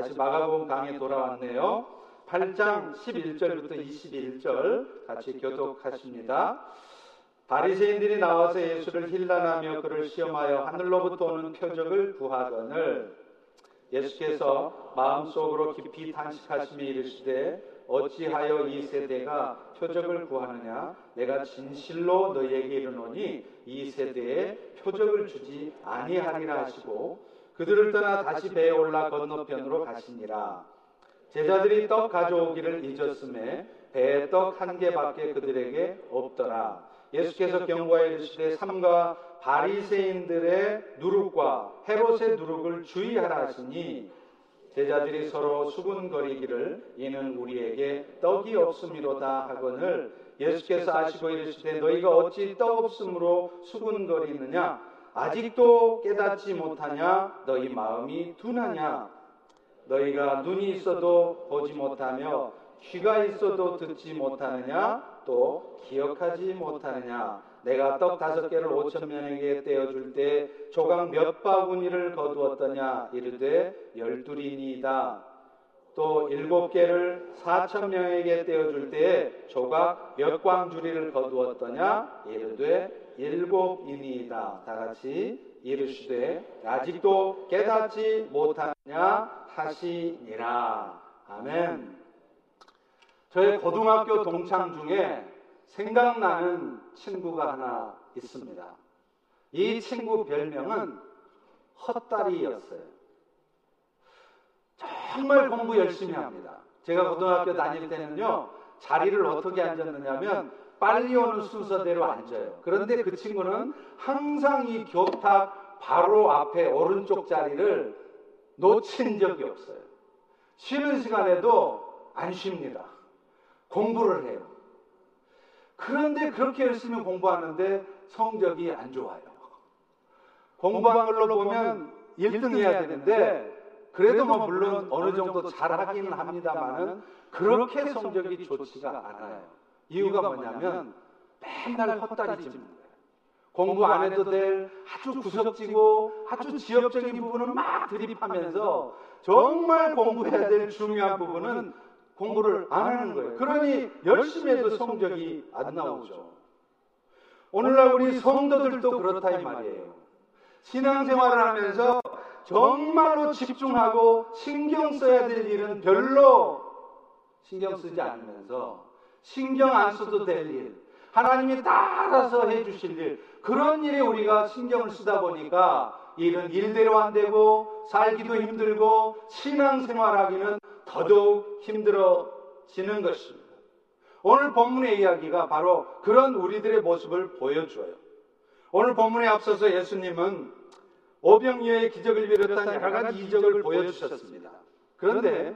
다시 마가복음 강에 돌아왔네요. 8장 11절부터 21절 같이 교독하십니다. 바리새인들이 나와서 예수를 힐난하며 그를 시험하여 하늘로부터 오는 표적을 구하거늘 예수께서 마음속으로 깊이 탄식하시며 이르시되 어찌하여 이 세대가 표적을 구하느냐 내가 진실로 너희에게 이르노니 이 세대에 표적을 주지 아니하리라 하시고 그들을 떠나 다시 배에 올라 건너편으로 가시니라. 제자들이 떡 가져오기를 잊었음에 배에 떡 한 개밖에 그들에게 없더라. 예수께서 경고하여 이르시되 삼가 바리새인들의 누룩과 헤롯의 누룩을 주의하라 하시니 제자들이 서로 수군거리기를 이는 우리에게 떡이 없음이로다 하거늘 예수께서 아시고 이르시되 너희가 어찌 떡 없음으로 수군거리느냐 아직도 깨닫지 못하냐? 너희 마음이 둔하냐? 너희가 눈이 있어도 보지 못하며 귀가 있어도 듣지 못하느냐? 또 기억하지 못하느냐? 내가 떡 다섯 개를 오천 명에게 떼어줄 때 조각 몇 바구니를 거두었더냐? 이르되 열둘이니이다. 또 일곱 개를 사천 명에게 떼어줄 때 조각 몇 광주리를 거두었더냐? 이르되 일곱이니이다 다 같이 이르시되 아직도 깨닫지 못하냐 하시니라 아멘 저의 고등학교 동창 중에 생각나는 친구가 하나 있습니다. 이 친구 별명은 헛다리였어요. 정말 공부 열심히 합니다. 제가 고등학교 다닐 때는요, 자리를 어떻게 앉았느냐면, 빨리 오는 순서대로 앉아요. 그런데 그 친구는 항상 이 교탁 바로 앞에 오른쪽 자리를 놓친 적이 없어요. 쉬는 시간에도 안 쉽니다. 공부를 해요. 그런데 그렇게 열심히 공부하는데 성적이 안 좋아요. 공부한 걸로 보면 1등 해야 되는데 그래도 뭐 물론 어느 정도 잘하기는 합니다만은 그렇게 성적이 좋지가 않아요. 이유가 뭐냐면 맨날 헛다리 짚는 거예요. 공부 안 해도 될 아주 구석지고 아주 지엽적인 부분을 막 드립하면서 정말 공부해야 될 중요한 부분은 공부를 안 하는 거예요. 그러니 열심히 해도 성적이 안 나오죠. 오늘날 우리 성도들도 그렇다 이 말이에요. 신앙생활을 하면서 정말로 집중하고 신경 써야 될 일은 별로 신경 쓰지 않으면서 신경 안 써도 될 일, 하나님이 다 알아서 해주실 일, 그런 일에 우리가 신경을 쓰다 보니까 일은 일대로 안 되고 살기도 힘들고 신앙생활하기는 더더욱 힘들어지는 것입니다. 오늘 본문의 이야기가 바로 그런 우리들의 모습을 보여줘요. 오늘 본문에 앞서서 예수님은 오병이어의 기적을 비롯한 여러 가지 이적을 보여주셨습니다. 그런데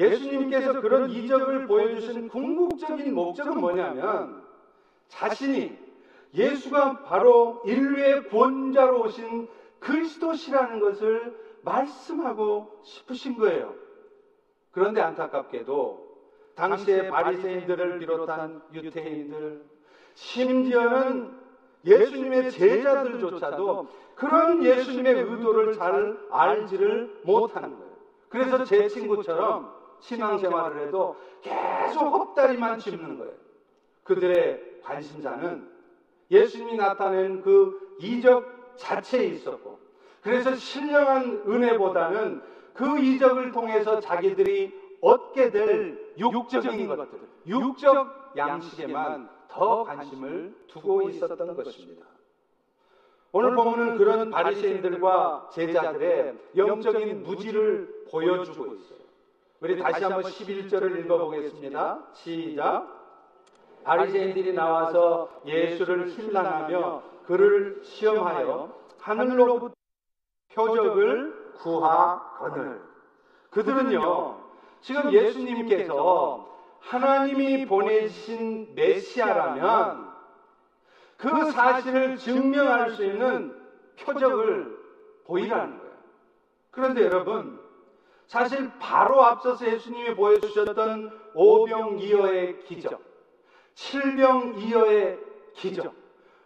예수님께서 그런 이적을 보여주신 궁극적인 목적은 뭐냐면 자신이 예수가 바로 인류의 구원자로 오신 그리스도시라는 것을 말씀하고 싶으신 거예요. 그런데 안타깝게도 당시의 바리새인들을 비롯한 유태인들 심지어는 예수님의 제자들조차도 그런 예수님의 의도를 잘 알지를 못하는 거예요. 그래서 제 친구처럼 신앙생활을 해도 계속 헛다리만 짚는 거예요. 그들의 관심사는 예수님이 나타낸 그 이적 자체에 있었고, 그래서 신령한 은혜보다는 그 이적을 통해서 자기들이 얻게 될 육적인 것들, 육적 양식에만 더 관심을 두고 있었던 것입니다. 오늘 보면은 그런 바리새인들과 제자들의 영적인 무지를 보여주고 있어요. 우리 다시 한번 11절을 읽어보겠습니다. 시작. 바리새인들이 나와서 예수를 힐난하며 그를 시험하여 하늘로부터 표적을 구하거늘. 그들은요, 지금 예수님께서 하나님이 보내신 메시아라면 그 사실을 증명할 수 있는 표적을 보이라는 거예요. 그런데 여러분, 사실 바로 앞서서 예수님이 보여주셨던 오병이어의 기적, 칠병이어의 기적,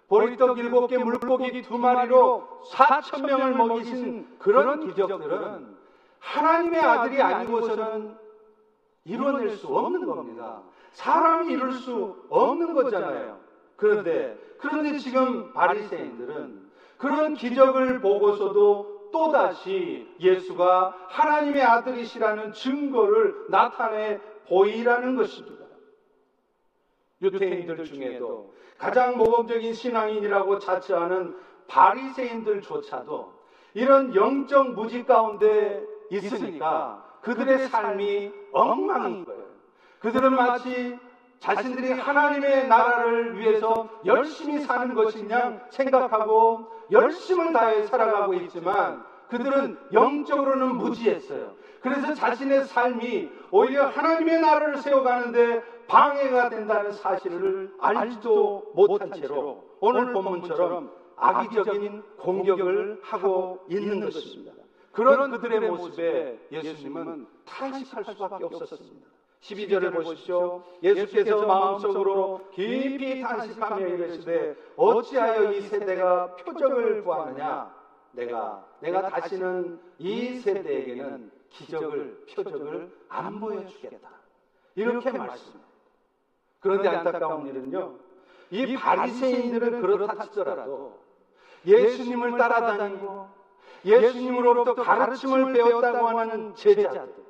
보리떡 일곱 개 물고기 두 마리로 사천 명을 먹이신 그런 기적들은 하나님의 아들이 아니고서는 이뤄낼 수 없는 겁니다. 사람이 이룰 수 없는 거잖아요. 그런데 그런데 지금 바리새인들은 그런 기적을 보고서도 또다시 예수가 하나님의 아들이시라는 증거를 나타내 보이라는 것입니다. 유태인들 중에도 가장 모범적인 신앙인이라고 자처하는 바리새인들조차도 이런 영적 무지 가운데 있으니까 그들의 삶이 엉망인 거예요. 그들은 마치 자신들이 하나님의 나라를 위해서 열심히 사는 것이냐 생각하고 열심을 다해 살아가고 있지만 그들은 영적으로는 무지했어요. 그래서 자신의 삶이 오히려 하나님의 나라를 세워가는데 방해가 된다는 사실을 알지도 못한 채로 오늘 본문처럼 악의적인 공격을 하고 있는 것입니다. 그런 그들의 모습에 예수님은 탄식할 수밖에 없었습니다. 12절을 보십시오. 예수께서 마음속으로 깊이 탄식하며 이르시되 어찌하여 이 세대가 표적을 구하느냐? 내가 내가 다시는 이 세대에게는 기적을 표적을 안 보여주겠다. 이렇게 말씀합니다. 그런데 안타까운 일은요. 이 바리새인들은 그렇다 치더라도 예수님을 따라다니고 예수님으로부터 가르침을 배웠다고 하는 제자들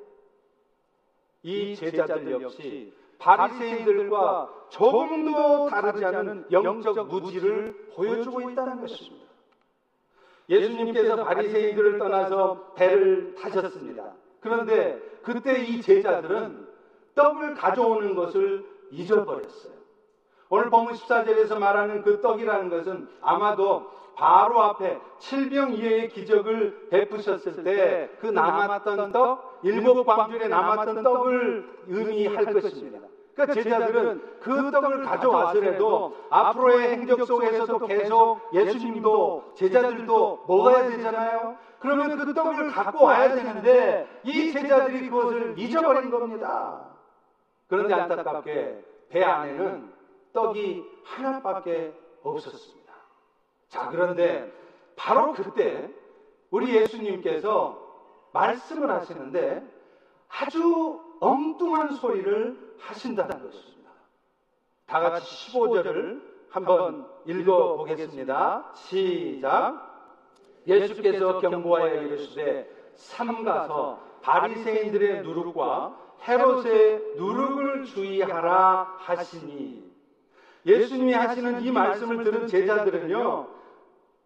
이 제자들 역시 바리새인들과 조금도 다르지 않은 영적 무지를 보여주고 있다는 것입니다. 예수님께서 바리새인들을 떠나서 배를 타셨습니다. 그런데 그때 이 제자들은 떡을 가져오는 것을 잊어버렸어요. 오늘 본문 14절에서 말하는 그 떡이라는 것은 아마도 바로 앞에 칠병 이외의 기적을 베푸셨을 때 그 남았던 떡, 일곱 광줄에 남았던 떡을 의미할 것입니다. 그러니까 제자들은 그 떡을 가져왔으래도 앞으로의 행적 속에서도 계속 예수님도 제자들도 먹어야 되잖아요. 그러면 그 떡을 갖고 와야 되는데 이 제자들이 그것을 잊어버린 겁니다. 그런데 안타깝게 배 안에는 떡이 하나밖에 없었습니다. 자, 그런데 바로 그때 우리 예수님께서 말씀을 하시는데 아주 엉뚱한 소리를 하신다는 것입니다. 다 같이 15절을 한번 읽어 보겠습니다. 시작. 예수께서 경고하여 이르시되 삼가서 바리새인들의 누룩과 헤롯의 누룩을 주의하라 하시니 예수님이 하시는 이 말씀을 들은 제자들은요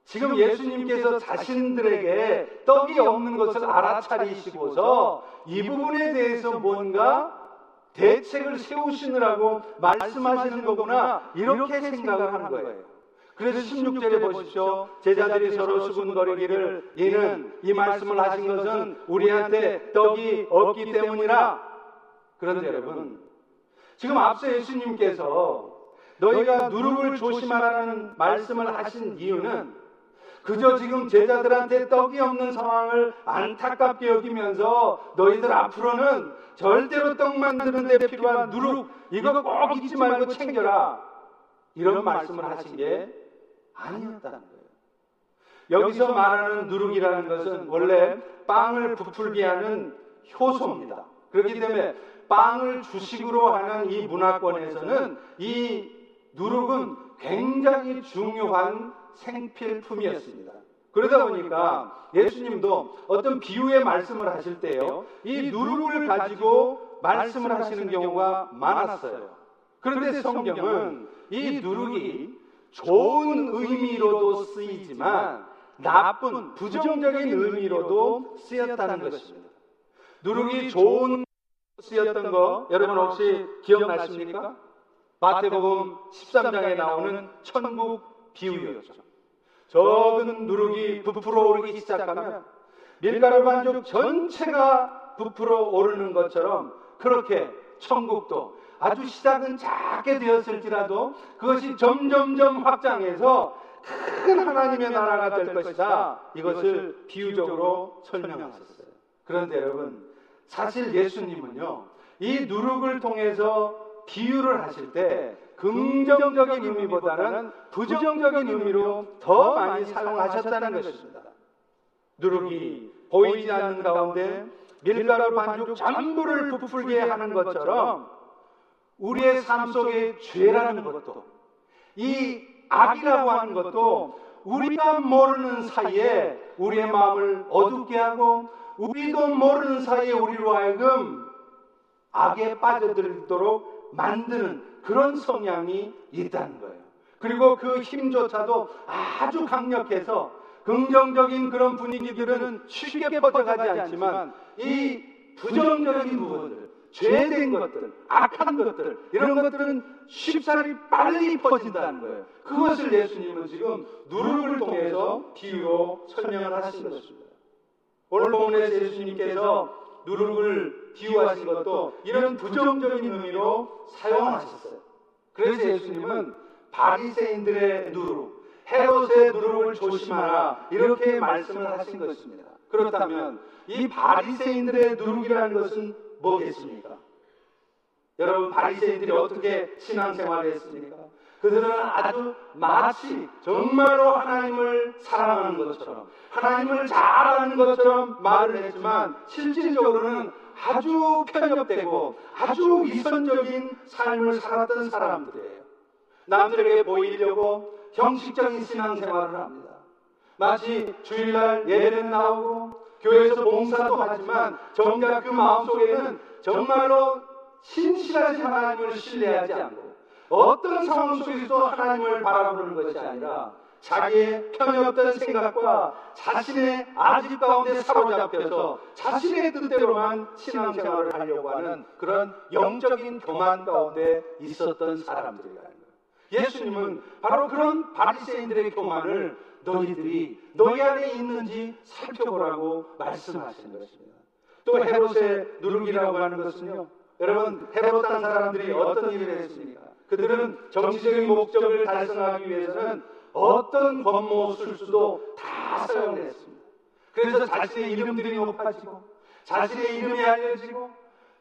지금 예수님께서 자신들에게 떡이 없는 것을 알아차리시고서 이 부분에 대해서 뭔가 대책을 세우시느라고 말씀하시는 거구나 이렇게 생각을 하는 거예요. 그래서 16절에 보십시오. 제자들이 서로 수군거리기를 이는 이 말씀을 하신 것은 우리한테 떡이 없기 때문이라. 그런데 여러분, 지금 앞서 예수님께서 너희가 누룩을 조심하라는 말씀을 하신 이유는 그저 지금 제자들한테 떡이 없는 상황을 안타깝게 여기면서 너희들 앞으로는 절대로 떡 만드는 데 필요한 누룩 이거 꼭 잊지 말고 챙겨라. 이런 말씀을 하신 게 아니었다는 거예요. 여기서 말하는 누룩이라는 것은 원래 빵을 부풀게 하는 효소입니다. 그렇기 때문에 빵을 주식으로 하는 이 문화권에서는 이 누룩은 굉장히 중요한 생필품이었습니다. 그러다 보니까 예수님도 어떤 비유의 말씀을 하실 때요, 이 누룩을 가지고 말씀을 하시는 경우가 많았어요. 그런데 성경은 이 누룩이 좋은 의미로도 쓰이지만 나쁜 부정적인 의미로도 쓰였다는 것입니다. 누룩이 좋은 쓰였던 거 여러분 혹시 기억나십니까? 마태복음 13장에 나오는 천국 비유였죠. 적은 누룩이 부풀어 오르기 시작하면 밀가루 반죽 전체가 부풀어 오르는 것처럼 그렇게 천국도 아주 시작은 작게 되었을지라도 그것이 점점점 확장해서 큰 하나님의 나라가 될 것이다. 이것을 비유적으로 설명하셨어요. 그런데 여러분, 사실 예수님은요, 이 누룩을 통해서 비유를 하실 때 긍정적인 의미보다는 부정적인 의미로 더 많이 사용하셨다는 것입니다. 누룩이 보이지 않는 가운데 밀가루 반죽 전부를 부풀게 하는 것처럼 우리의 삶 속에 죄라는 것도 이 악이라고 하는 것도 우리가 모르는 사이에 우리의 마음을 어둡게 하고 우리도 모르는 사이에 우리로 하여금 악에 빠져들도록 만드는 그런 성향이 있다는 거예요. 그리고 그 힘조차도 아주 강력해서 긍정적인 그런 분위기들은 쉽게 퍼져가지 않지만 이 부정적인 부분들, 죄된 것들, 악한 것들, 이런 것들은 쉽사리 빨리 퍼진다는 거예요. 그것을 예수님은 지금 누룩을 통해서 비유로 설명을 하신 것입니다. 오늘 본문에서 예수님께서 누룩을 비유하신 것도 이런 부정적인 의미로 사용하셨어요. 그래서 예수님은 바리새인들의 누룩, 헤롯의 누룩을 조심하라 이렇게 말씀을 하신 것입니다. 그렇다면 이 바리새인들의 누룩이라는 것은 뭐겠습니까? 여러분 바리새인들이 어떻게 신앙생활을 했습니까? 그들은 아주 마치 정말로 하나님을 사랑하는 것처럼 하나님을 잘 아는 것처럼 말을 했지만 실질적으로는 아주 편협되고 아주 위선적인 삶을 살았던 사람들이에요. 남들에게 보이려고 형식적인 신앙생활을 합니다. 마치 주일날 예배는 나오고 교회에서 봉사도 하지만 정작 그 마음속에는 정말로 신실하신 하나님을 신뢰하지 않고 어떤 상황 속에서도 하나님을 바라보는 것이 아니라 자기의 편협된 생각과 자신의 아집 가운데 사로잡혀서 자신의 뜻대로만 신앙생활을 하려고 하는 그런 영적인 교만 가운데 있었던 사람들이라는 거예요. 예수님은 바로 그런 바리새인들의 교만을 너희들이 너희 안에 있는지 살펴보라고 말씀하신 것입니다. 또 헤롯의 누룩이라고 하는 것은요. 여러분 헤롯 딴 사람들이 어떤 일을 했습니까? 그들은 정치적인 목적을 달성하기 위해서는 어떤 권모 술수도 다 사용했습니다. 그래서 자신의 이름들이 높아지고 자신의 이름이 알려지고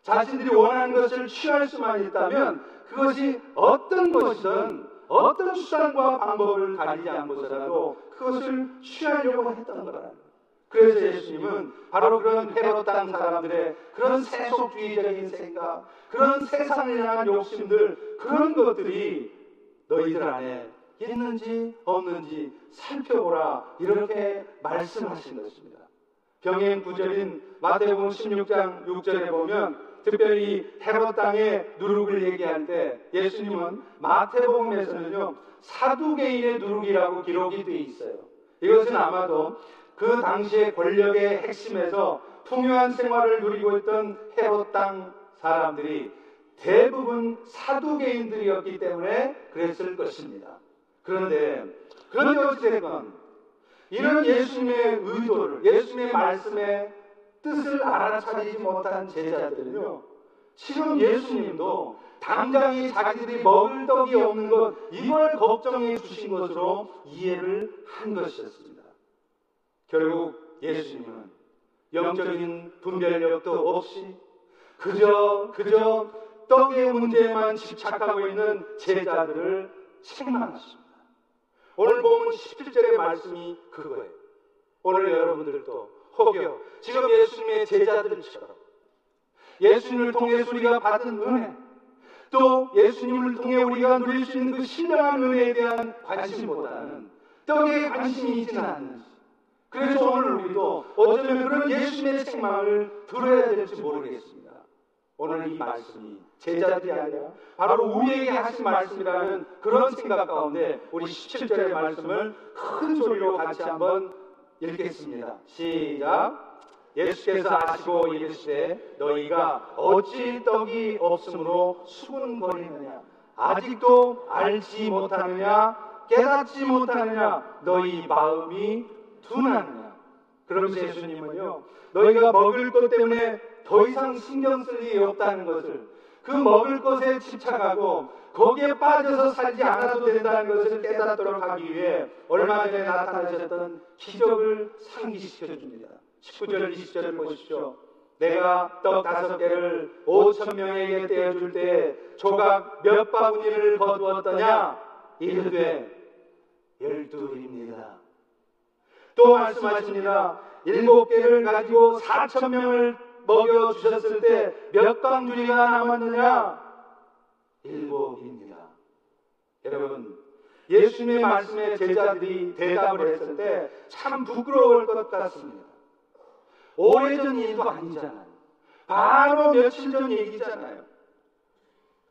자신들이 원하는 것을 취할 수만 있다면 그것이 어떤 것이든 어떤 수단과 방법을 가리지 않고서라도 그것을 취하려고 했던 거라. 그래서 예수님은 바로 그런 헤롯 땅 사람들의 그런 세속주의적인 생각, 그런 세상을 향한 욕심들, 그런 것들이 너희들 안에 있는지 없는지 살펴보라 이렇게 말씀하신 것입니다. 병행 구절인 마태복음 16장 6절에 보면 특별히 헤롯 땅의 누룩을 얘기할 때 예수님은 마태복음에서는요 사두개인의 누룩이라고 기록이 되어 있어요. 이것은 아마도 그 당시의 권력의 핵심에서 풍요한 생활을 누리고 있던 헤롯 땅 사람들이 대부분 사두개인들이었기 때문에 그랬을 것입니다. 그런데 그런데 어찌됐건 이런 예수님의 의도를 예수님의 말씀의 뜻을 알아차리지 못한 제자들은요 지금 예수님도 당장에 자기들이 먹을 떡이 없는 것 이걸 걱정해 주신 것으로 이해를 한 것이었습니다. 결국 예수님은 영적인 분별력도 없이 그저 그저 떡의 문제에만 집착하고 있는 제자들을 책망하십니다. 오늘 보면 17절의 말씀이 그거예요. 오늘 여러분들도 혹여 지금 예수님의 제자들처럼 예수님을 통해서 우리가 받은 은혜 또 예수님을 통해 우리가 누릴 수 있는 그 신령한 은혜에 대한 관심보다는 떡에 관심이 있지는 않는지 그래서 오늘 우리도 어쩌면 그런 예수님의 책망을 들어야 될지 모르겠습니다. 오늘 이 말씀이 제자들이 아니라 바로 우리에게 하신 말씀이라는 그런 생각 가운데 우리 17절의 말씀을 큰 소리로 같이 한번 읽겠습니다. 시작. 예수께서 아시고 이르시되 너희가 어찌 떡이 없으므로 수군거리느냐? 아직도 알지 못하느냐? 깨닫지 못하느냐? 너희 마음이 둔하느냐? 그러면서 예수님은요 너희가 먹을 것 때문에 더 이상 신경 쓸 일이 없다는 것을 그 먹을 것에 집착하고 거기에 빠져서 살지 않아도 된다는 것을 깨닫도록 하기 위해 얼마 전에 나타나셨던 기적을 상기시켜 줍니다. 19절, 20절을 보십시오. 내가 떡 다섯 개를 5천 명에게 떼어줄 때 조각 몇 바구니를 거두었더냐? 이르되 열둘입니다. 또 말씀하십니다. 일곱 개를 가지고 사천 명을 먹여 주셨을 때몇 강주리가 남았느냐? 일곱입니다. 여러분, 예수님의 말씀에 제자들이 대답을 했을 때 참 부끄러울 것 같습니다. 오래전 일도 아니잖아요. 바로 며칠 전 얘기잖아요.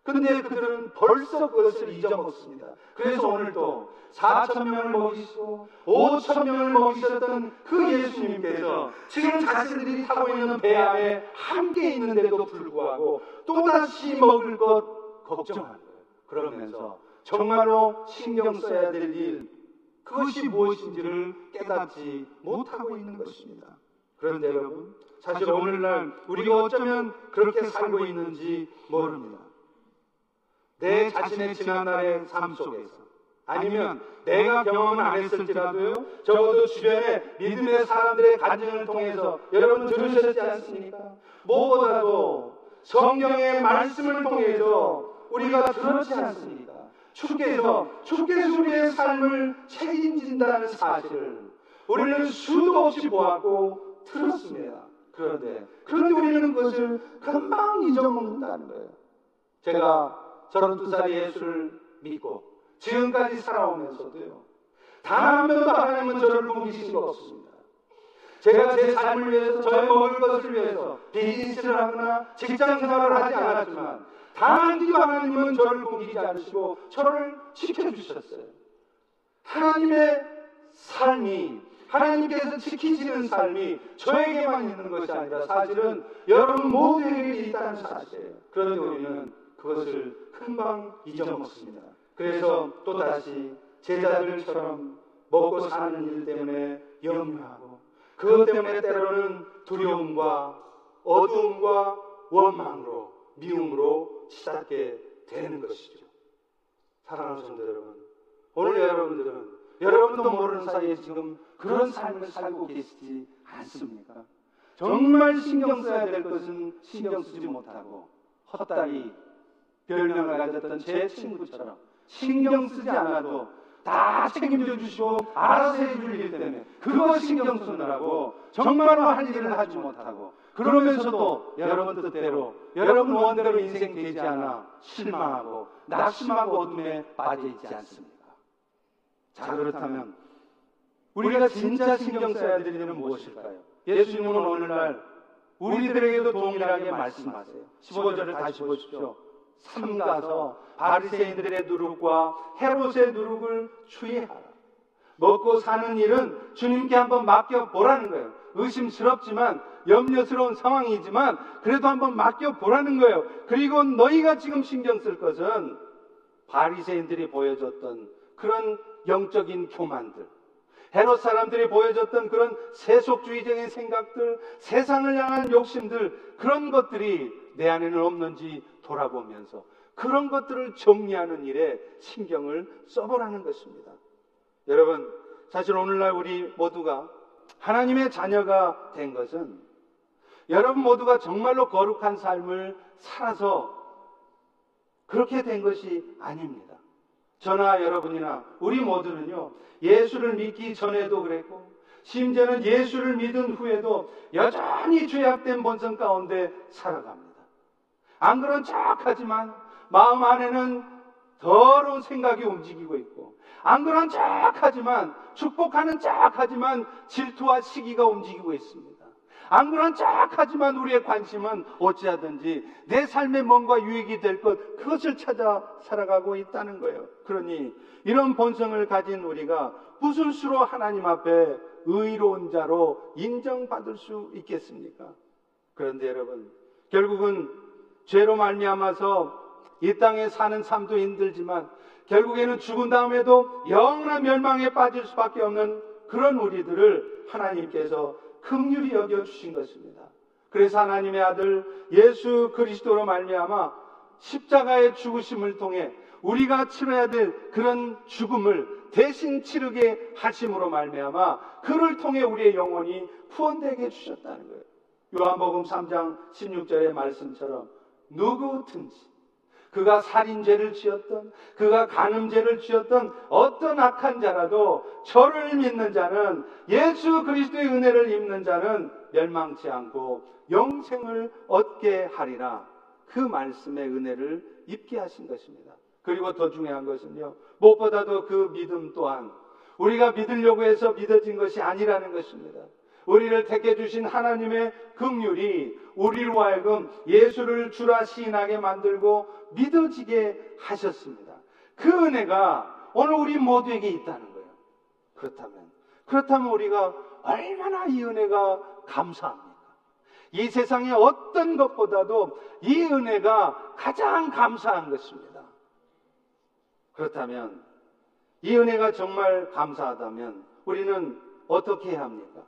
근데 그들은 벌써 그것을 잊어먹습니다. 그래서 오늘도 4천 명을 먹이시고 5천 명을 먹이셨던 그 예수님께서 지금 자신들이 타고 있는 배 안에 함께 있는데도 불구하고 또다시 먹을 것 걱정하는 거예요. 그러면서 정말로 신경 써야 될 일, 그것이 무엇인지를 깨닫지 못하고 있는 것입니다. 그런데 여러분, 사실 오늘날 우리가 어쩌면 그렇게 살고 있는지 모릅니다. 내 자신의 지난날의 삶 속에서 아니면 내가 경험은 안 했을지라도요 적어도 주변의 믿음의 사람들의 간증을 통해서 여러분 들으셨지 않습니까? 무엇보다도 성경의 말씀을 통해서 우리가 들었지 않습니까? 주께서 주께서 우리의 삶을 책임진다는 사실을 우리는 수도 없이 보았고 들었습니다. 그런데 그런데 우리는 그것을 금방 잊어먹는다는 거예요. 제가 32살의 예수를 믿고 지금까지 살아오면서도요. 단 한 번도 하나님은 저를 공기신 것 없습니다. 제가 제 삶을 위해서 저의 먹을 것을 위해서 비즈니스를 하거나 직장 생활을 하지 않았지만 단 한도 하나님은 저를 공기지 않으시고 저를 지켜주셨어요. 하나님의 삶이 하나님께서 지키시는 삶이 저에게만 있는 것이 아니라 사실은 여러분 모두에게 있다는 사실이에요. 그런데 우리는 그것을 금방 잊어먹습니다. 그래서 또다시 제자들처럼 먹고 사는 일 때문에 염려하고 그것 때문에 때로는 두려움과 어두움과 원망으로 미움으로 치닫게 되는 것이죠. 사랑하는 성도 여러분, 오늘 여러분들은 여러분도 모르는 사이에 지금 그런 삶을 살고 계시지 않습니까? 정말 신경 써야 될 것은 신경 쓰지 못하고 헛다리 별명을 가졌던 제 친구처럼 신경 쓰지 않아도 다 책임져 주시고 알아서 해줄 일 때문에 그거 신경 쓰느라고 정말로 할 일을 하지 못하고 그러면서도 여러분 뜻대로 여러분 원대로 인생 되지 않아 실망하고 낙심하고 어둠에 빠져 있지 않습니까? 자 그렇다면 우리가 진짜 신경 써야 될 일은 무엇일까요? 예수님은 오늘날 우리들에게도 동일하게 말씀하세요. 15절을 다시 보십시오. 삼가서 바리새인들의 누룩과 헤롯의 누룩을 추이하라. 먹고 사는 일은 주님께 한번 맡겨 보라는 거예요. 의심스럽지만 염려스러운 상황이지만 그래도 한번 맡겨 보라는 거예요. 그리고 너희가 지금 신경 쓸 것은 바리새인들이 보여줬던 그런 영적인 교만들, 헤롯 사람들이 보여줬던 그런 세속주의적인 생각들, 세상을 향한 욕심들, 그런 것들이 내 안에는 없는지 돌아보면서 그런 것들을 정리하는 일에 신경을 써보라는 것입니다. 여러분, 사실 오늘날 우리 모두가 하나님의 자녀가 된 것은 여러분 모두가 정말로 거룩한 삶을 살아서 그렇게 된 것이 아닙니다. 저나 여러분이나 우리 모두는요, 예수를 믿기 전에도 그랬고, 심지어는 예수를 믿은 후에도 여전히 죄악된 본성 가운데 살아갑니다. 안 그런 척 하지만 마음 안에는 더러운 생각이 움직이고 있고, 안 그런 척 하지만 축복하는 척 하지만 질투와 시기가 움직이고 있습니다. 안 그런 척 하지만 우리의 관심은 어찌하든지 내 삶에 뭔가 유익이 될 것, 그것을 찾아 살아가고 있다는 거예요. 그러니 이런 본성을 가진 우리가 무슨 수로 하나님 앞에 의로운 자로 인정받을 수 있겠습니까? 그런데 여러분, 결국은 죄로 말미암아서 이 땅에 사는 삶도 힘들지만 결국에는 죽은 다음에도 영원한 멸망에 빠질 수밖에 없는 그런 우리들을 하나님께서 긍휼히 여겨 주신 것입니다. 그래서 하나님의 아들 예수 그리스도로 말미암아 십자가의 죽으심을 통해 우리가 치러야 될 그런 죽음을 대신 치르게 하심으로 말미암아 그를 통해 우리의 영혼이 후원되게 해 주셨다는 거예요. 요한복음 3장 16절의 말씀처럼 누구든지 그가 살인죄를 지었던, 그가 간음죄를 지었던 어떤 악한 자라도 저를 믿는 자는 예수 그리스도의 은혜를 입는 자는 멸망치 않고 영생을 얻게 하리라. 그 말씀의 은혜를 입게 하신 것입니다. 그리고 더 중요한 것은요. 무엇보다도 그 믿음 또한 우리가 믿으려고 해서 믿어진 것이 아니라는 것입니다. 우리를 택해 주신 하나님의 긍휼이 우리로 하여금 예수를 주라 시인하게 만들고 믿어지게 하셨습니다. 그 은혜가 오늘 우리 모두에게 있다는 거예요. 그렇다면 그렇다면 우리가 얼마나 이 은혜가 감사합니까? 이 세상의 어떤 것보다도 이 은혜가 가장 감사한 것입니다. 그렇다면 이 은혜가 정말 감사하다면 우리는 어떻게 해야 합니까?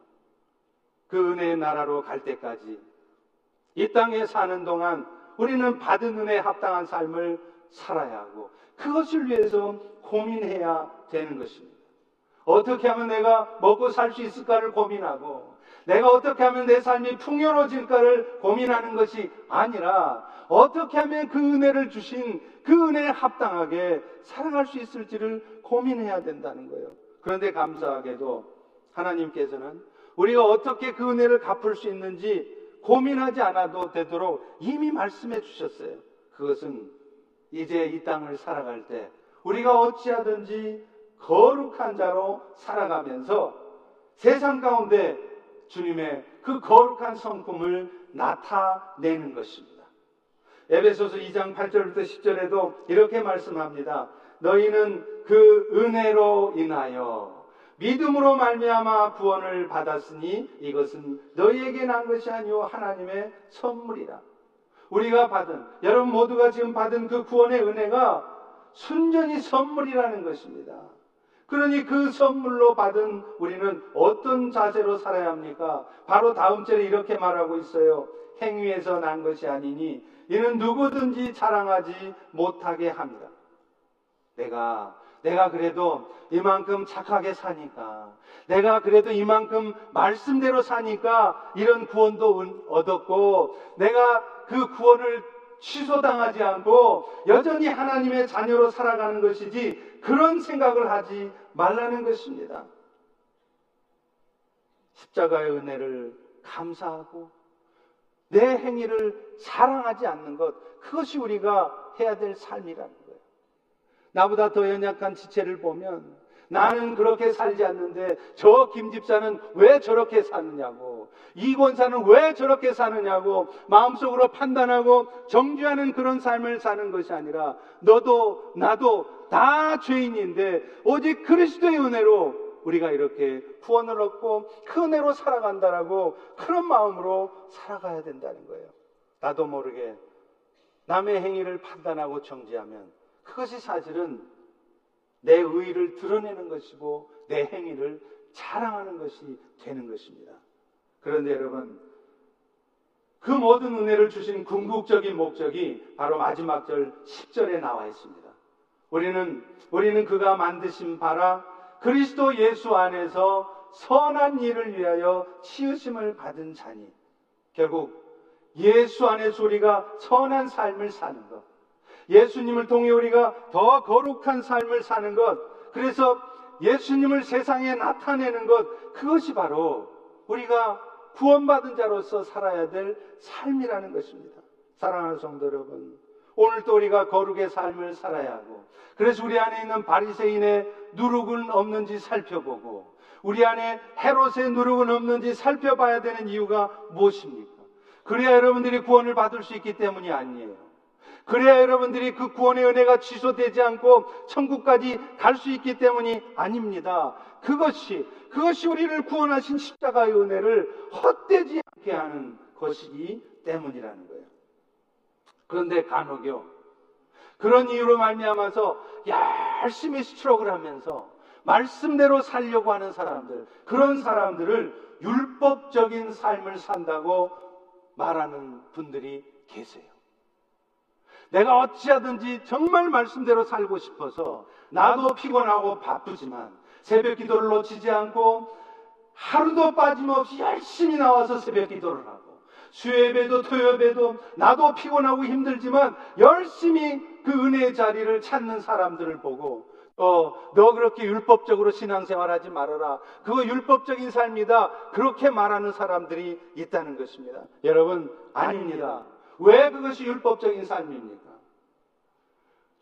그 은혜의 나라로 갈 때까지 이 땅에 사는 동안 우리는 받은 은혜에 합당한 삶을 살아야 하고 그것을 위해서 고민해야 되는 것입니다. 어떻게 하면 내가 먹고 살 수 있을까를 고민하고 내가 어떻게 하면 내 삶이 풍요로워질까를 고민하는 것이 아니라 어떻게 하면 그 은혜를 주신 그 은혜에 합당하게 살아갈 수 있을지를 고민해야 된다는 거예요. 그런데 감사하게도 하나님께서는 우리가 어떻게 그 은혜를 갚을 수 있는지 고민하지 않아도 되도록 이미 말씀해 주셨어요. 그것은 이제 이 땅을 살아갈 때 우리가 어찌하든지 거룩한 자로 살아가면서 세상 가운데 주님의 그 거룩한 성품을 나타내는 것입니다. 에베소서 2장 8절부터 10절에도 이렇게 말씀합니다. 너희는 그 은혜로 인하여 믿음으로 말미암아 구원을 받았으니 이것은 너희에게 난 것이 아니오 하나님의 선물이라. 우리가 받은 여러분 모두가 지금 받은 그 구원의 은혜가 순전히 선물이라는 것입니다. 그러니 그 선물로 받은 우리는 어떤 자세로 살아야 합니까? 바로 다음 절에 이렇게 말하고 있어요. 행위에서 난 것이 아니니 이는 누구든지 자랑하지 못하게 합니다. 내가 내가 그래도 이만큼 착하게 사니까, 내가 그래도 이만큼 말씀대로 사니까 이런 구원도 얻었고, 내가 그 구원을 취소당하지 않고 여전히 하나님의 자녀로 살아가는 것이지 그런 생각을 하지 말라는 것입니다. 십자가의 은혜를 감사하고 내 행위를 사랑하지 않는 것, 그것이 우리가 해야 될 거예요. 나보다 더 연약한 지체를 보면 나는 그렇게 살지 않는데 저 김 집사는 왜 저렇게 사느냐고 이 권사는 왜 저렇게 사느냐고 마음속으로 판단하고 정죄하는 그런 삶을 사는 것이 아니라 너도 나도 다 죄인인데 오직 그리스도의 은혜로 우리가 이렇게 구원을 얻고 그 은혜로 살아간다라고 그런 마음으로 살아가야 된다는 거예요. 나도 모르게 남의 행위를 판단하고 정죄하면 그것이 사실은 내 의의를 드러내는 것이고 내 행위를 자랑하는 것이 되는 것입니다. 그런데 여러분, 그 모든 은혜를 주신 궁극적인 목적이 바로 마지막 절 10절에 나와 있습니다. 우리는, 우리는 그가 만드신 바라 그리스도 예수 안에서 선한 일을 위하여 치유심을 받은 자니 결국 예수 안에서 우리가 선한 삶을 사는 것. 예수님을 통해 우리가 더 거룩한 삶을 사는 것, 그래서 예수님을 세상에 나타내는 것, 그것이 바로 우리가 구원받은 자로서 살아야 될 삶이라는 것입니다. 사랑하는 성도 여러분, 오늘도 우리가 거룩의 삶을 살아야 하고, 그래서 우리 안에 있는 바리새인의 누룩은 없는지 살펴보고, 우리 안에 헤롯의 누룩은 없는지 살펴봐야 되는 이유가 무엇입니까? 그래야 여러분들이 구원을 받을 수 있기 때문이 아니에요. 그래야 여러분들이 그 구원의 은혜가 취소되지 않고 천국까지 갈 수 있기 때문이 아닙니다. 그것이, 그것이 우리를 구원하신 십자가의 은혜를 헛되지 않게 하는 것이기 때문이라는 거예요. 그런데 간혹요, 그런 이유로 말미암아서 열심히 스트로크를 하면서 말씀대로 살려고 하는 사람들, 그런 사람들을 율법적인 삶을 산다고 말하는 분들이 계세요. 내가 어찌하든지 정말 말씀대로 살고 싶어서 나도 피곤하고 바쁘지만 새벽 기도를 놓치지 않고 하루도 빠짐없이 열심히 나와서 새벽 기도를 하고 수요예배도 토요예배도 나도 피곤하고 힘들지만 열심히 그그 은혜의 자리를 찾는 사람들을 보고 어, 너 그렇게 율법적으로 신앙생활 하지 말아라. 그거 율법적인 삶이다. 그렇게 말하는 사람들이 있다는 것입니다. 여러분 아닙니다. 왜 그것이 율법적인 삶입니까?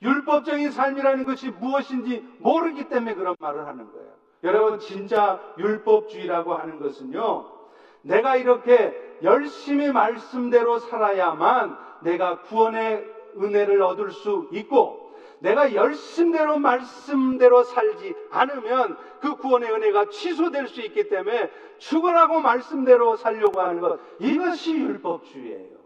율법적인 삶이라는 것이 무엇인지 모르기 때문에 그런 말을 하는 거예요. 여러분 진짜 율법주의라고 하는 것은요. 내가 이렇게 열심히 말씀대로 살아야만 내가 구원의 은혜를 얻을 수 있고 내가 열심대로 말씀대로 살지 않으면 그 구원의 은혜가 취소될 수 있기 때문에 죽으라고 말씀대로 살려고 하는 것 이것이 율법주의예요.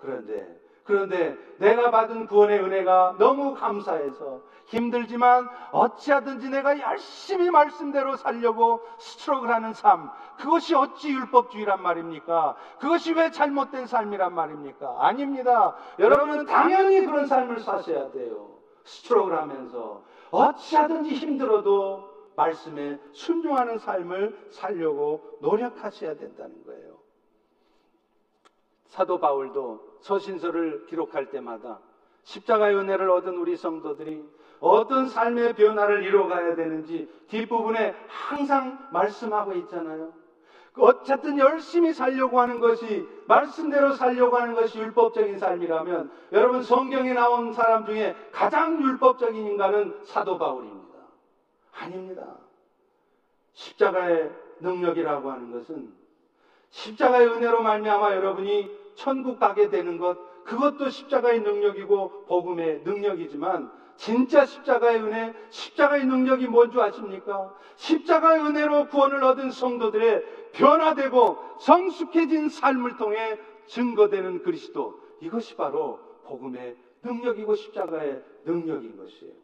그런데 그런데 내가 받은 구원의 은혜가 너무 감사해서 힘들지만 어찌하든지 내가 열심히 말씀대로 살려고 스트로크를 하는 삶 그것이 어찌 율법주의란 말입니까? 그것이 왜 잘못된 삶이란 말입니까? 아닙니다. 여러분은 당연히 그런 삶을 사셔야 돼요. 스트로크를 하면서 어찌하든지 힘들어도 말씀에 순종하는 삶을 살려고 노력하셔야 된다는 거예요. 사도 바울도 서신서를 기록할 때마다 십자가의 은혜를 얻은 우리 성도들이 어떤 삶의 변화를 이루어가야 되는지 뒷부분에 항상 말씀하고 있잖아요. 어쨌든 열심히 살려고 하는 것이 말씀대로 살려고 하는 것이 율법적인 삶이라면 여러분 성경에 나온 사람 중에 가장 율법적인 인간은 사도 바울입니다. 아닙니다. 십자가의 능력이라고 하는 것은 십자가의 은혜로 말미암아 여러분이 천국 가게 되는 것 그것도 십자가의 능력이고 복음의 능력이지만 진짜 십자가의 은혜, 십자가의 능력이 뭔 줄 아십니까? 십자가의 은혜로 구원을 얻은 성도들의 변화되고 성숙해진 삶을 통해 증거되는 그리스도. 이것이 바로 복음의 능력이고 십자가의 능력인 것이에요.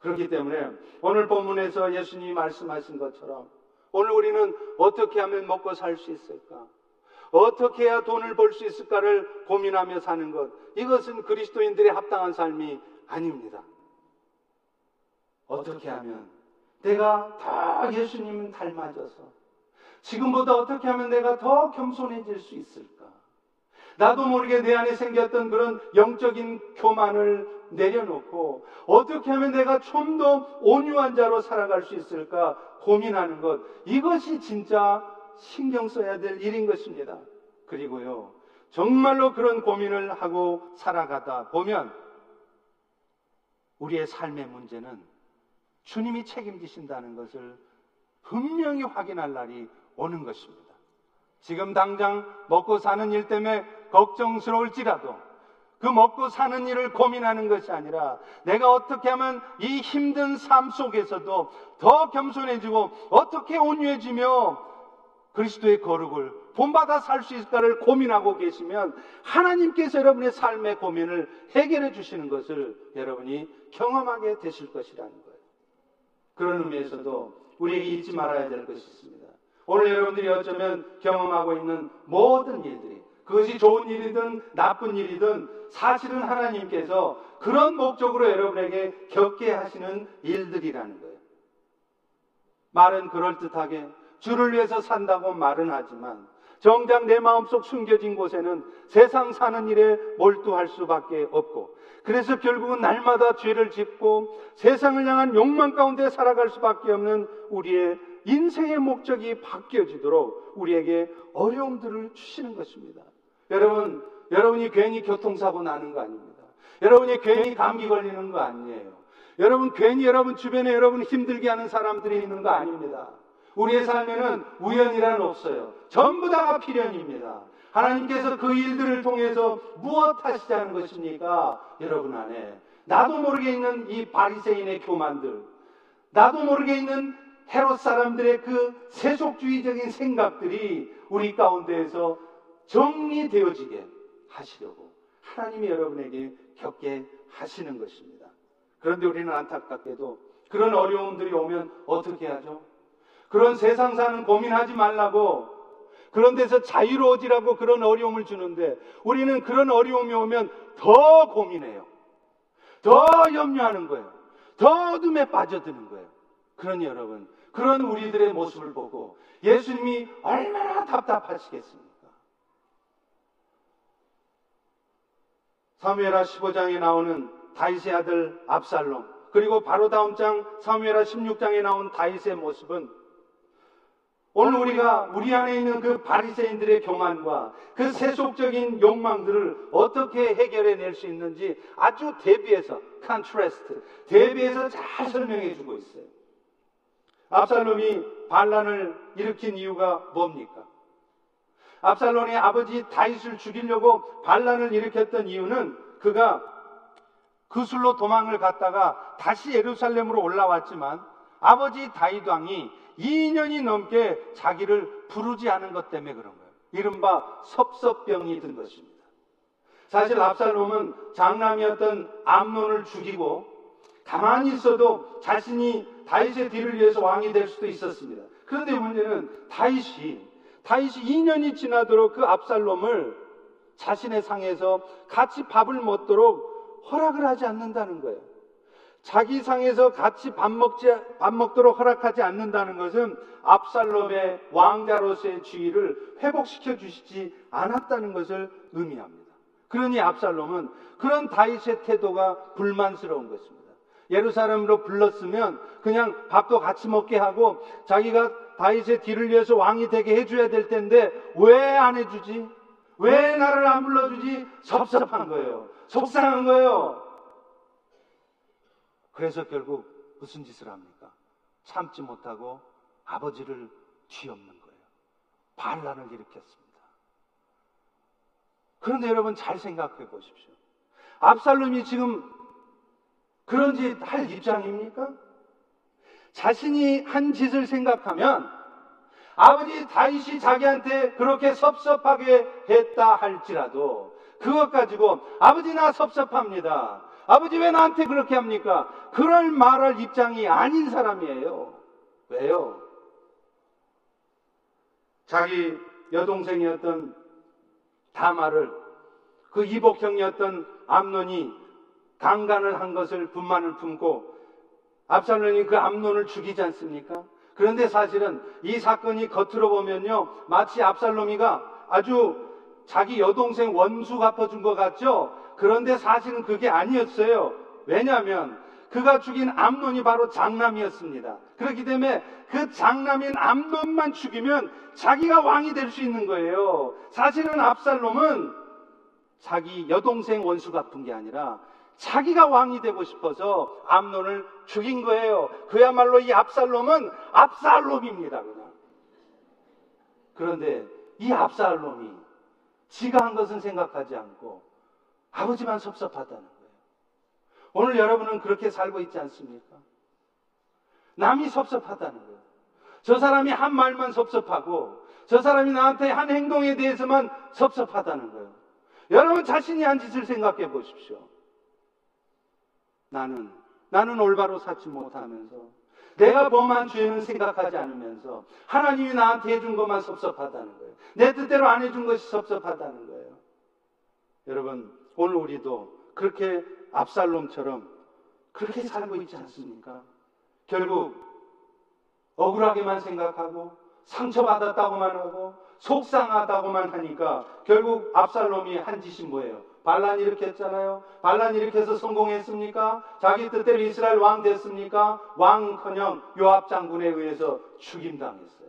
그렇기 때문에 오늘 본문에서 예수님이 말씀하신 것처럼 오늘 우리는 어떻게 하면 먹고 살 수 있을까? 어떻게 해야 돈을 벌 수 있을까를 고민하며 사는 것. 이것은 그리스도인들의 합당한 삶이 아닙니다. 어떻게 하면 내가 더 예수님 닮아져서 지금보다 어떻게 하면 내가 더 겸손해질 수 있을까? 나도 모르게 내 안에 생겼던 그런 영적인 교만을 내려놓고 어떻게 하면 내가 좀 더 온유한 자로 살아갈 수 있을까 고민하는 것 이것이 진짜 신경 써야 될 일인 것입니다. 그리고요 정말로 그런 고민을 하고 살아가다 보면 우리의 삶의 문제는 주님이 책임지신다는 것을 분명히 확인할 날이 오는 것입니다. 지금 당장 먹고 사는 일 때문에 걱정스러울지라도 그 먹고 사는 일을 고민하는 것이 아니라 내가 어떻게 하면 이 힘든 삶 속에서도 더 겸손해지고 어떻게 온유해지며 그리스도의 거룩을 본받아 살 수 있을까를 고민하고 계시면 하나님께서 여러분의 삶의 고민을 해결해 주시는 것을 여러분이 경험하게 되실 것이라는 거예요. 그런 의미에서도 우리에게 잊지 말아야 될 것이 있습니다. 오늘 여러분들이 어쩌면 경험하고 있는 모든 일들이 그것이 좋은 일이든 나쁜 일이든 사실은 하나님께서 그런 목적으로 여러분에게 겪게 하시는 일들이라는 거예요. 말은 그럴듯하게 주를 위해서 산다고 말은 하지만 정작 내 마음속 숨겨진 곳에는 세상 사는 일에 몰두할 수밖에 없고 그래서 결국은 날마다 죄를 짓고 세상을 향한 욕망 가운데 살아갈 수밖에 없는 우리의 인생의 목적이 바뀌어지도록 우리에게 어려움들을 주시는 것입니다. 여러분, 여러분이 괜히 교통사고 나는 거 아닙니다. 여러분이 괜히 감기 걸리는 거 아니에요. 여러분 괜히 여러분 주변에 여러분 힘들게 하는 사람들이 있는 거 아닙니다. 우리의 삶에는 우연이라는 없어요. 전부 다가 필연입니다. 하나님께서 그 일들을 통해서 무엇 하시자는 것입니까? 여러분 안에 나도 모르게 있는 이 바리새인의 교만들, 나도 모르게 있는 헤롯 사람들의 그 세속주의적인 생각들이 우리 가운데에서 정리되어지게 하시려고 하나님이 여러분에게 겪게 하시는 것입니다. 그런데 우리는 안타깝게도 그런 어려움들이 오면 어떻게 하죠? 그런 세상 사는 고민하지 말라고 그런 데서 자유로워지라고 그런 어려움을 주는데 우리는 그런 어려움이 오면 더 고민해요. 더 염려하는 거예요. 더 어둠에 빠져드는 거예요. 그러니 여러분, 그런 우리들의 모습을 보고 예수님이 얼마나 답답하시겠습니까? 사무엘하 15장에 나오는 다윗의 아들 압살롬 그리고 바로 다음 장 사무엘하 16장에 나온 다윗의 모습은 오늘 우리가 우리 안에 있는 그 바리새인들의 교만과 그 세속적인 욕망들을 어떻게 해결해 낼 수 있는지 아주 대비해서 contrast 대비해서 잘 설명해 주고 있어요. 압살롬이 반란을 일으킨 이유가 뭡니까? 압살롬의 아버지 다윗을 죽이려고 반란을 일으켰던 이유는 그가 그술로 도망을 갔다가 다시 예루살렘으로 올라왔지만 아버지 다윗 왕이 2년이 넘게 자기를 부르지 않은 것 때문에 그런 거예요. 이른바 섭섭병이 든 것입니다. 사실 압살롬은 장남이었던 암론을 죽이고 가만히 있어도 자신이 다윗의 뒤를 위해서 왕이 될 수도 있었습니다. 그런데 문제는 다윗이 다윗이 2년이 지나도록 그 압살롬을 자신의 상에서 같이 밥을 먹도록 허락을 하지 않는다는 거예요. 자기 상에서 같이 밥 먹지 밥 먹도록 허락하지 않는다는 것은 압살롬의 왕자로서의 지위를 회복시켜 주시지 않았다는 것을 의미합니다. 그러니 압살롬은 그런 다윗의 태도가 불만스러운 것입니다. 예루살렘으로 불렀으면 그냥 밥도 같이 먹게 하고 자기가 다윗의 뒤를 위해서 왕이 되게 해줘야 될 텐데 왜 안 해주지? 왜 나를 안 불러주지? 섭섭한 거예요. 속상한 거예요. 그래서 결국 무슨 짓을 합니까? 참지 못하고 아버지를 뒤엎는 거예요. 반란을 일으켰습니다. 그런데 여러분 잘 생각해 보십시오. 압살롬이 지금 그런 짓 할 입장입니까? 자신이 한 짓을 생각하면 아버지 다윗이 자기한테 그렇게 섭섭하게 했다 할지라도 그것 가지고 아버지 나 섭섭합니다. 아버지 왜 나한테 그렇게 합니까? 그럴 말할 입장이 아닌 사람이에요. 왜요? 자기 여동생이었던 다마를 그 이복형이었던 암론이 강간을 한 것을 분만을 품고 압살롬이 그 암론을 죽이지 않습니까? 그런데 사실은 이 사건이 겉으로 보면요 마치 압살롬이가 아주 자기 여동생 원수 갚아준 것 같죠? 그런데 사실은 그게 아니었어요. 왜냐하면 그가 죽인 암론이 바로 장남이었습니다. 그렇기 때문에 그 장남인 암론만 죽이면 자기가 왕이 될 수 있는 거예요. 사실은 압살롬은 자기 여동생 원수 갚은 게 아니라 자기가 왕이 되고 싶어서 암론을 죽인 거예요. 그야말로 이 압살롬은 압살롬입니다. 그냥. 그런데 이 압살롬이 지가 한 것은 생각하지 않고 아버지만 섭섭하다는 거예요. 오늘 여러분은 그렇게 살고 있지 않습니까? 남이 섭섭하다는 거예요. 저 사람이 한 말만 섭섭하고 저 사람이 나한테 한 행동에 대해서만 섭섭하다는 거예요. 여러분 자신이 한 짓을 생각해 보십시오. 나는 나는 올바로 살지 못하면서 내가 범한 죄는 생각하지 않으면서 하나님이 나한테 해준 것만 섭섭하다는 거예요. 내 뜻대로 안 해준 것이 섭섭하다는 거예요. 여러분 오늘 우리도 그렇게 압살롬처럼 그렇게 살고 있지 않습니까? 결국 억울하게만 생각하고 상처받았다고만 하고 속상하다고만 하니까 결국 압살롬이 한 짓이 뭐예요? 반란 일으켰잖아요. 반란 일으켜서 성공했습니까? 자기 뜻대로 이스라엘 왕 됐습니까? 왕커녕 요압 장군에 의해서 죽임당했어요.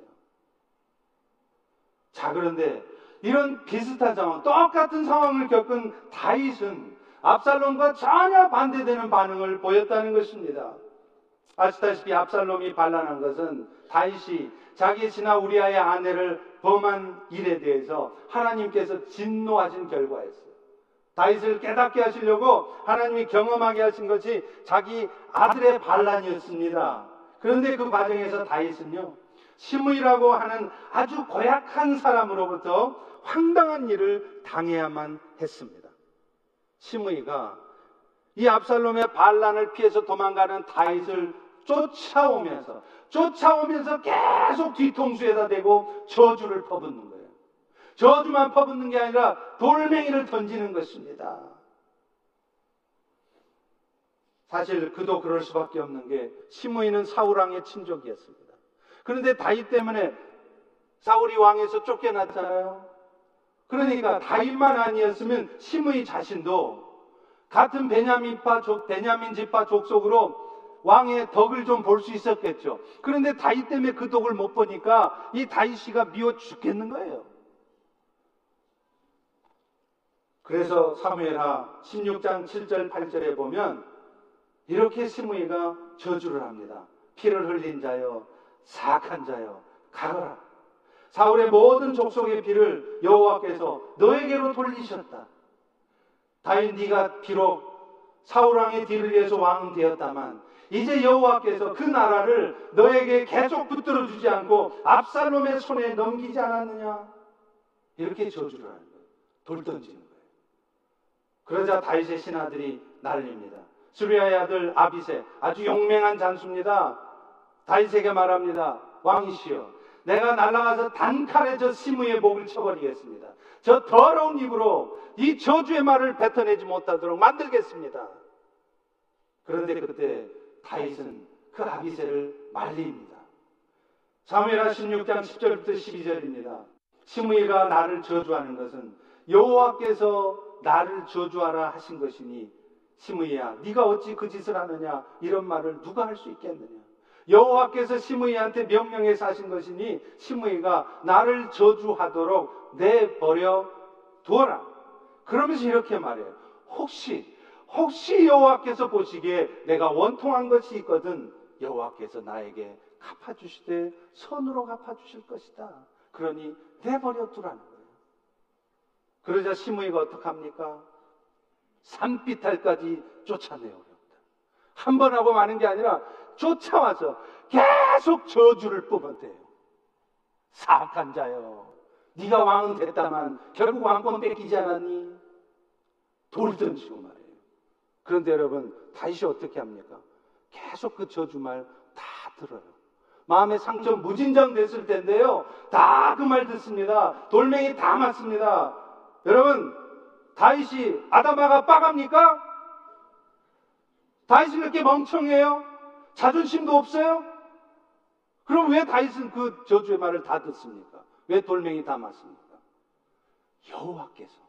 자 그런데 이런 비슷한 상황, 똑같은 상황을 겪은 다윗은 압살롬과 전혀 반대되는 반응을 보였다는 것입니다. 아시다시피 압살롬이 반란한 것은 다윗이 자기 신하 우리아의 아내를 범한 일에 대해서 하나님께서 진노하신 결과였어요. 다윗을 깨닫게 하시려고 하나님이 경험하게 하신 것이 자기 아들의 반란이었습니다. 그런데 그 과정에서 다윗은요, 시므이라고 하는 아주 고약한 사람으로부터 황당한 일을 당해야만 했습니다. 시므이가 이 압살롬의 반란을 피해서 도망가는 다윗을 쫓아오면서 쫓아오면서 계속 뒤통수에다 대고 저주를 퍼붓는 거예요. 저주만 퍼붓는 게 아니라 돌멩이를 던지는 것입니다. 사실 그도 그럴 수밖에 없는 게 시므이는 사울왕의 친족이었습니다. 그런데 다윗 때문에 사울이 왕에서 쫓겨났잖아요. 그러니까 다윗만 아니었으면 시므이 자신도 같은 베냐민파 족, 베냐민 지파 족속으로 왕의 덕을 좀 볼 수 있었겠죠. 그런데 다윗 때문에 그 덕을 못 보니까 이 다윗이가 미워 죽겠는 거예요. 그래서 사무엘하 16장 7절 8절에 보면 이렇게 시므이가 저주를 합니다. 피를 흘린 자여 사악한 자여 가거라. 사울의 모든 족속의 피를 여호와께서 너에게로 돌리셨다. 다윗 네가 비록 사울 왕의 뒤를 위해서 왕은 되었다만 이제 여호와께서 그 나라를 너에게 계속 붙들어 주지 않고 압살롬의 손에 넘기지 않았느냐? 이렇게 저주를 하는 거예요. 돌 던지는. 그러자 다윗의 신하들이 날립니다. 수리아의 아들 아비세 아주 용맹한 잔수입니다. 다윗에게 말합니다. 왕이시여 내가 날아가서 단칼에 저 시므의 목을 쳐버리겠습니다. 저 더러운 입으로 이 저주의 말을 뱉어내지 못하도록 만들겠습니다. 그런데 그때 다윗은 그 아비세를 말립니다. 사무엘하 16장 10절부터 12절입니다. 시므이가 나를 저주하는 것은 여호와께서 나를 저주하라 하신 것이니 시므이야 네가 어찌 그 짓을 하느냐? 이런 말을 누가 할 수 있겠느냐? 여호와께서 시므이한테 명령해서 하신 것이니 시므이가 나를 저주하도록 내버려 두어라. 그러면서 이렇게 말해요. 혹시 혹시 여호와께서 보시기에 내가 원통한 것이 있거든 여호와께서 나에게 갚아주시되 선으로 갚아주실 것이다. 그러니 내버려 두라는 거예요 그러자 시므이가 어떡합니까? 산비탈까지 쫓아내요. 한 번 하고 마는 게 아니라 쫓아와서 계속 저주를 뿜어대요. 사악한 자여, 네가 왕은 됐다만 결국 왕권 뺏기지 않았니? 돌 던지고 말이에요. 그런데 여러분 다시 어떻게 합니까? 계속 그 저주 말 다 들어요. 마음의 상처 무진장 됐을 텐데요. 다 그 말 듣습니다. 돌멩이 다 맞습니다. 여러분 다윗이 아담아가 빠갑니까? 다윗이 그렇게 멍청해요? 자존심도 없어요? 그럼 왜 다윗은 그 저주의 말을 다 듣습니까? 왜 돌멩이 다 맞습니까? 여호와께서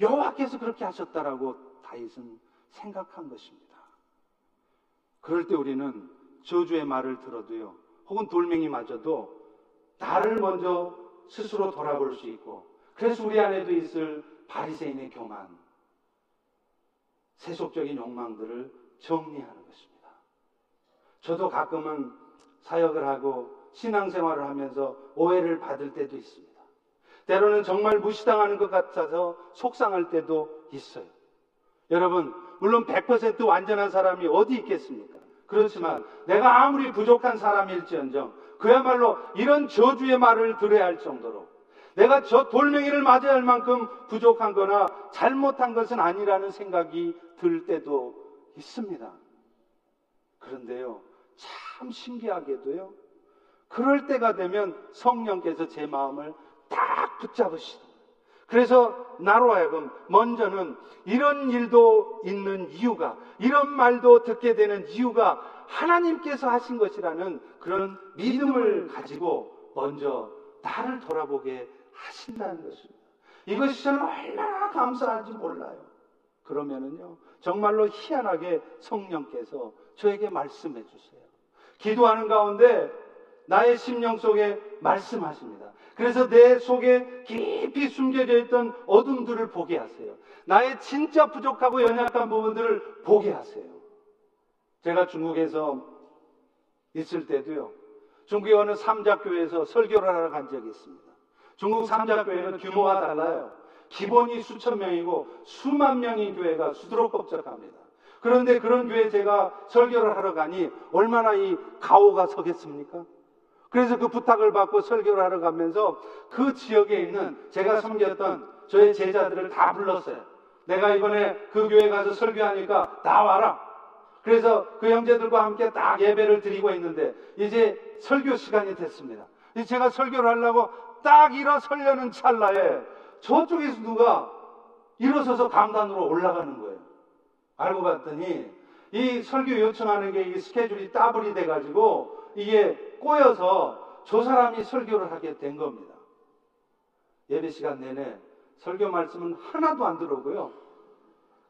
여호와께서 그렇게 하셨다라고 다윗은 생각한 것입니다. 그럴 때 우리는 저주의 말을 들어도요, 혹은 돌멩이 맞아도 나를 먼저 스스로 돌아볼 수 있고, 그래서 우리 안에도 있을 바리새인의 교만, 세속적인 욕망들을 정리하는 것입니다. 저도 가끔은 사역을 하고 신앙생활을 하면서 오해를 받을 때도 있습니다. 때로는 정말 무시당하는 것 같아서 속상할 때도 있어요. 여러분, 물론 100% 완전한 사람이 어디 있겠습니까? 그렇지만 내가 아무리 부족한 사람일지언정 그야말로 이런 저주의 말을 들어야 할 정도로 내가 저 돌멩이를 맞아야 할 만큼 부족한 거나 잘못한 것은 아니라는 생각이 들 때도 있습니다. 그런데요, 참 신기하게도요, 그럴 때가 되면 성령께서 제 마음을 딱 붙잡으시다. 그래서 나로 하여금 먼저는 이런 일도 있는 이유가, 이런 말도 듣게 되는 이유가 하나님께서 하신 것이라는 그런 믿음을 가지고 먼저 나를 돌아보게 하신다는 것입니다. 이것이 저는 얼마나 감사한지 몰라요. 그러면은요, 정말로 희한하게 성령께서 저에게 말씀해 주세요. 기도하는 가운데 나의 심령 속에 말씀하십니다. 그래서 내 속에 깊이 숨겨져 있던 어둠들을 보게 하세요. 나의 진짜 부족하고 연약한 부분들을 보게 하세요. 제가 중국에서 있을 때도요, 중국에 어느 삼자교회에서 설교를 하러 간 적이 있습니다. 중국 삼자교회는 규모가 달라요. 기본이 수천 명이고 수만 명인 교회가 수두룩 법적합니다. 그런데 그런 교회 제가 설교를 하러 가니 얼마나 이 가오가 서겠습니까? 그래서 그 부탁을 받고 설교를 하러 가면서 그 지역에 있는 제가 섬겼던 저의 제자들을 다 불렀어요. 내가 이번에 그 교회 가서 설교하니까 다 와라. 그래서 그 형제들과 함께 딱 예배를 드리고 있는데 이제 설교 시간이 됐습니다. 제가 설교를 하려고 딱 일어서려는 찰나에 저쪽에서 누가 일어서서 강단으로 올라가는 거예요. 알고 봤더니 이 설교 요청하는 게 이 스케줄이 따블이 돼가지고 이게 꼬여서 저 사람이 설교를 하게 된 겁니다. 예배 시간 내내 설교 말씀은 하나도 안 들어오고요.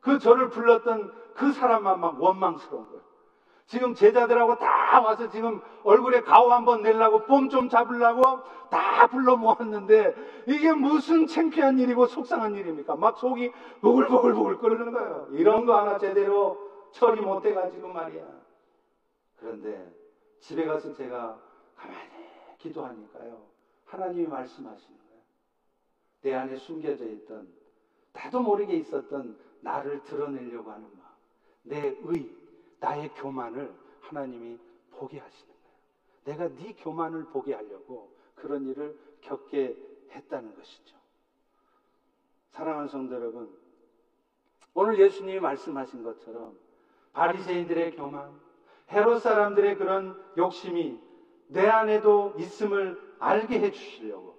그 저를 불렀던 그 사람만 막 원망스러운 거예요. 지금 제자들하고 다 와서 지금 얼굴에 가오 한번 내려고 뽐 좀 잡으려고 다 불러 모았는데 이게 무슨 창피한 일이고 속상한 일입니까? 막 속이 보글보글보글 끓는 거예요. 이런 거 하나 제대로 처리 못 해가지고 말이야. 그런데 집에 가서 제가 가만히 기도하니까요. 하나님이 말씀하시는 거예요. 내 안에 숨겨져 있던 나도 모르게 있었던 나를 드러내려고 하는 마음. 내 의, 나의 교만을 하나님이 보게 하시는 거예요. 내가 네 교만을 보게 하려고 그런 일을 겪게 했다는 것이죠. 사랑하는 성도 여러분, 오늘 예수님이 말씀하신 것처럼 바리새인들의 교만, 헤롯 사람들의 그런 욕심이 내 안에도 있음을 알게 해 주시려고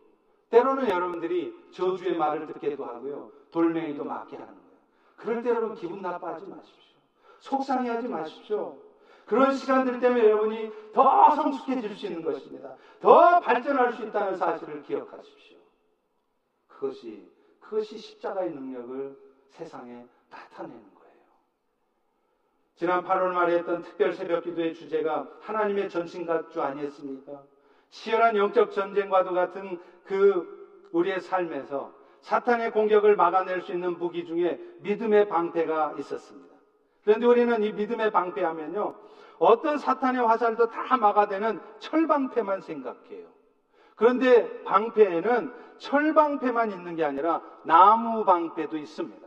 때로는 여러분들이 저주의 말을 듣게도 하고요. 돌멩이도 맞게 하는 거예요. 그럴 때 여러분 기분 나빠하지 마십시오. 속상해하지 마십시오. 그런 시간들 때문에 여러분이 더 성숙해질 수 있는 것입니다. 더 발전할 수 있다는 사실을 기억하십시오. 그것이 그것이 십자가의 능력을 세상에 나타내는 거예요. 지난 8월 말에 했던 특별 새벽 기도의 주제가 하나님의 전신갑주 아니었습니까? 치열한 영적 전쟁과도 같은 그 우리의 삶에서 사탄의 공격을 막아낼 수 있는 무기 중에 믿음의 방패가 있었습니다. 그런데 우리는 이 믿음의 방패하면요. 어떤 사탄의 화살도 다 막아대는 철방패만 생각해요. 그런데 방패에는 철방패만 있는 게 아니라 나무 방패도 있습니다.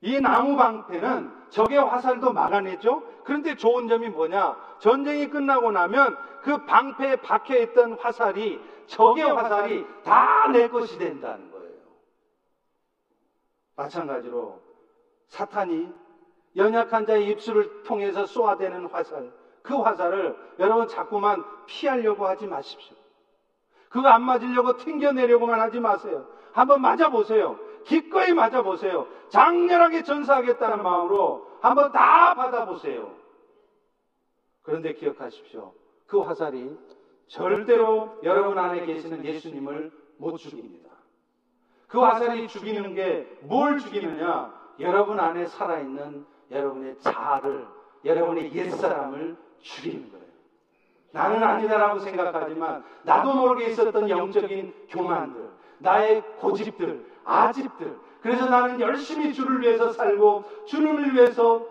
이 나무 방패는 적의 화살도 막아내죠. 그런데 좋은 점이 뭐냐? 전쟁이 끝나고 나면 그 방패에 박혀 있던 화살이 적의 화살이 다 내 것이 된다는 거예요. 마찬가지로 사탄이 연약한 자의 입술을 통해서 쏘아대는 화살, 그 화살을 여러분 자꾸만 피하려고 하지 마십시오. 그거 안 맞으려고 튕겨내려고만 하지 마세요. 한번 맞아보세요. 기꺼이 맞아보세요. 장렬하게 전사하겠다는 마음으로 한번 다 받아보세요. 그런데 기억하십시오. 그 화살이 절대로 여러분 안에 계시는 예수님을 못 죽입니다. 그 화살이 죽이는 게 뭘 죽이느냐? 여러분 안에 살아있는 여러분의 자아를, 여러분의 옛사람을 죽이는 거예요. 나는 아니다라고 생각하지만 나도 모르게 있었던 영적인 교만들, 나의 고집들, 아집들. 그래서 나는 열심히 주를 위해서 살고 주님을 위해서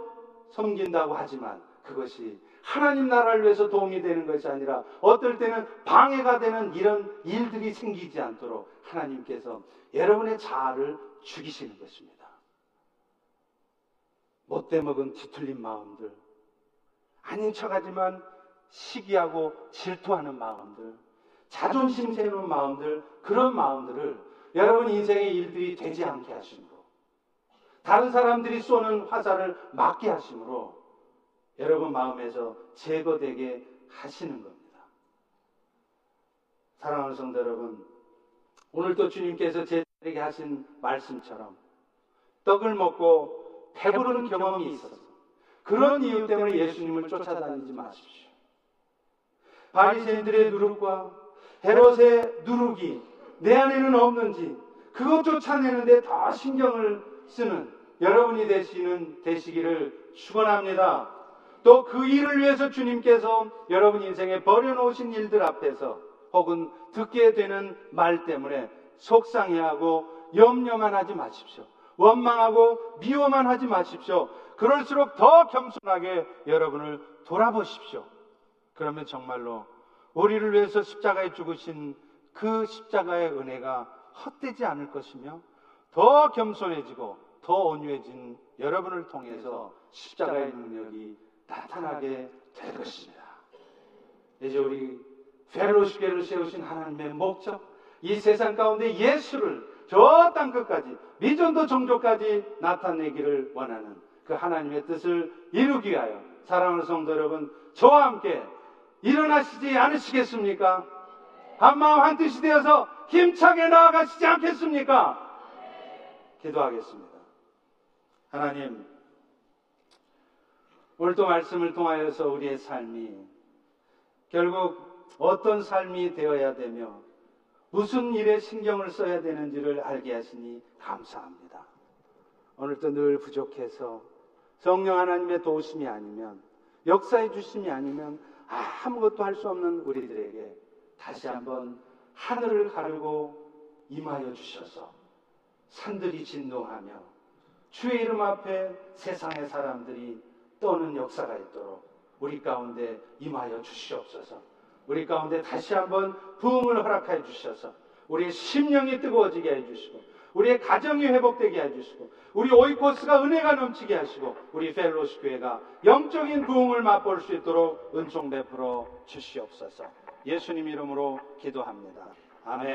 섬긴다고 하지만 그것이 하나님 나라를 위해서 도움이 되는 것이 아니라 어떨 때는 방해가 되는 이런 일들이 생기지 않도록 하나님께서 여러분의 자아를 죽이시는 것입니다. 못돼 먹은 뒤틀린 마음들, 아닌 척하지만 시기하고 질투하는 마음들, 자존심 세우는 마음들, 그런 마음들을 여러분 인생의 일들이 되지 않게 하심으로, 다른 사람들이 쏘는 화살을 막게 하심으로 여러분 마음에서 제거되게 하시는 겁니다. 사랑하는 성도 여러분, 오늘도 주님께서 제자에게 하신 말씀처럼 떡을 먹고 배부르는 경험이 있어서 그런 이유 때문에 예수님을 쫓아다니지 마십시오. 바리새인들의 누룩과 헤롯의 누룩이 내 안에는 없는지 그것 쫓아내는데 더 신경을 쓰는 여러분이 되시는 되시기를 축원합니다. 또 그 일을 위해서 주님께서 여러분 인생에 버려놓으신 일들 앞에서 혹은 듣게 되는 말 때문에 속상해하고 염려만 하지 마십시오. 원망하고 미워만 하지 마십시오. 그럴수록 더 겸손하게 여러분을 돌아보십시오. 그러면 정말로 우리를 위해서 십자가에 죽으신 그 십자가의 은혜가 헛되지 않을 것이며 더 겸손해지고 더 온유해진 여러분을 통해서 십자가의 능력이 나타나게 될 것입니다. 이제 우리 펠로시계를 세우신 하나님의 목적, 이 세상 가운데 예수를 저 땅 끝까지 미전도 종족까지 나타내기를 원하는 그 하나님의 뜻을 이루기 위하여 사랑하는 성도 여러분, 저와 함께 일어나시지 않으시겠습니까? 한마음 한뜻이 되어서 힘차게 나아가시지 않겠습니까? 기도하겠습니다. 하나님, 오늘도 말씀을 통하여서 우리의 삶이 결국 어떤 삶이 되어야 되며 무슨 일에 신경을 써야 되는지를 알게 하시니 감사합니다. 오늘도 늘 부족해서 성령 하나님의 도우심이 아니면 역사해 주심이 아니면 아무것도 할 수 없는 우리들에게 다시 한번 하늘을 가르고 임하여 주셔서 산들이 진동하며 주의 이름 앞에 세상의 사람들이 떠는 역사가 있도록 우리 가운데 임하여 주시옵소서. 우리 가운데 다시 한번 부흥을 허락하여 주셔서 우리의 심령이 뜨거워지게 해 주시고 우리의 가정이 회복되게 해 주시고 우리 오이코스가 은혜가 넘치게 하시고 우리 펠로시 교회가 영적인 부흥을 맛볼 수 있도록 은총 베풀어 주시옵소서. 예수님 이름으로 기도합니다. 아멘.